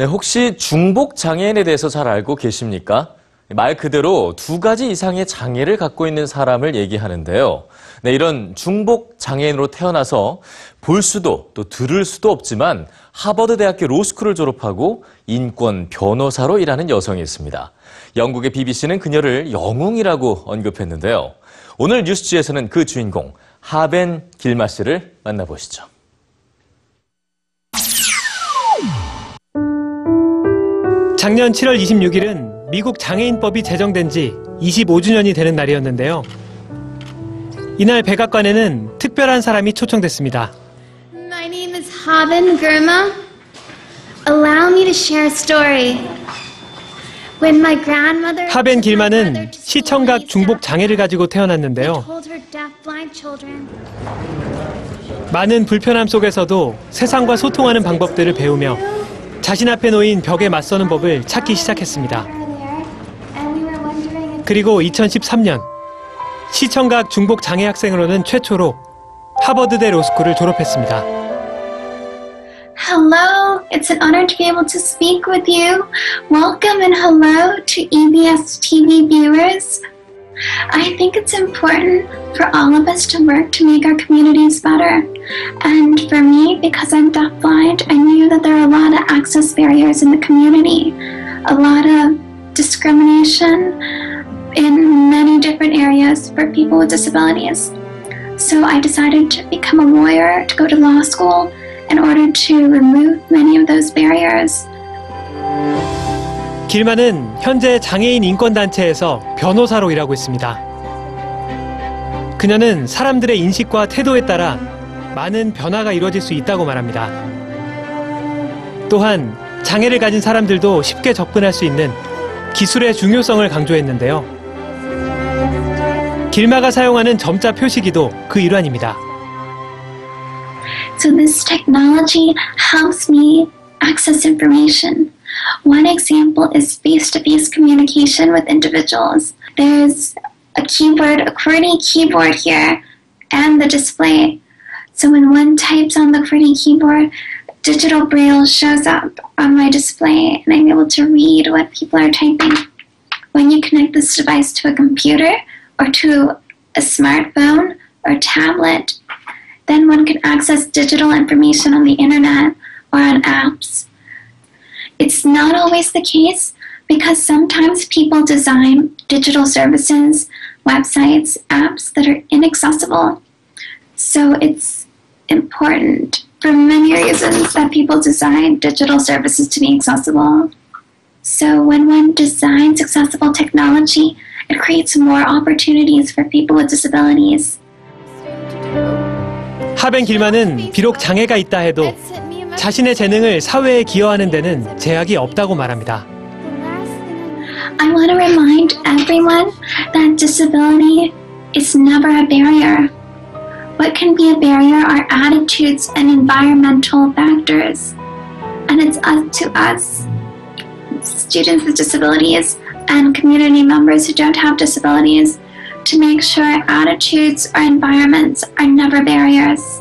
네, 혹시 중복 장애인에 대해서 잘 알고 계십니까? 말 그대로 두 가지 이상의 장애를 갖고 있는 사람을 얘기하는데요. 네, 이런 중복 장애인으로 태어나서 볼 수도 또 들을 수도 없지만 하버드 대학교 로스쿨을 졸업하고 인권 변호사로 일하는 여성이 있습니다. 영국의 BBC는 그녀를 영웅이라고 언급했는데요. 오늘 뉴스지에서는 그 주인공 하벤 길마 씨를 만나보시죠. 작년 7월 26일은 미국 장애인법이 제정된 지 25주년이 되는 날이었는데요. 이날 백악관에는 특별한 사람이 초청됐습니다. My name is Haben Gurma. Allow me to share a story. When my grandmother 하벤 to 시청각 중복 장애를 가지고 태어났는데요. told her deaf-blind children 많은 불편함 속에서도 세상과 소통하는 방법들을 배우며 자신 앞에 놓인 벽에 맞서는 법을 찾기 시작했습니다. 그리고 2013년 시청각 중복 장애 학생으로는 최초로 하버드대 로스쿨을 졸업했습니다. Hello, it's an honor to be able to speak with you. Welcome and hello to EBS TV viewers. I think it's important for all of us to work to make our communities better. And for me, because I'm deafblind, I knew that there are a lot of access barriers in the community, a lot of discrimination in many different areas for people with disabilities. So I decided to become a lawyer, to go to law school, in order to remove many of those barriers. 길마는 현재 장애인 인권단체에서 변호사로 일하고 있습니다. 그녀는 사람들의 인식과 태도에 따라 많은 변화가 이루어질 수 있다고 말합니다. 또한 장애를 가진 사람들도 쉽게 접근할 수 있는 기술의 중요성을 강조했는데요. 길마가 사용하는 점자 표시기도 그 일환입니다. So this technology helps me access information. One example is face-to-face communication with individuals. There's a keyboard, a QWERTY keyboard here, and the display. So when one types on the QWERTY keyboard, digital braille shows up on my display, and I'm able to read what people are typing. When you connect this device to a computer or to a smartphone or tablet, then one can access digital information on the internet or on apps. It's not always the case because sometimes people design digital services, websites, apps that are inaccessible. So it's important for many reasons that people design digital services to be accessible. So when one designs accessible technology, it creates more opportunities for people with disabilities. 하벤 길마는 비록 장애가 있다 해도 자신의 재능을 사회에 기여하는 데는 제약이 없다고 말합니다. I want to remind everyone that disability is never a barrier. What can be a barrier are attitudes and environmental factors. And it's up to us, students with disabilities and community members who don't have disabilities, to make sure attitudes or environments are never barriers.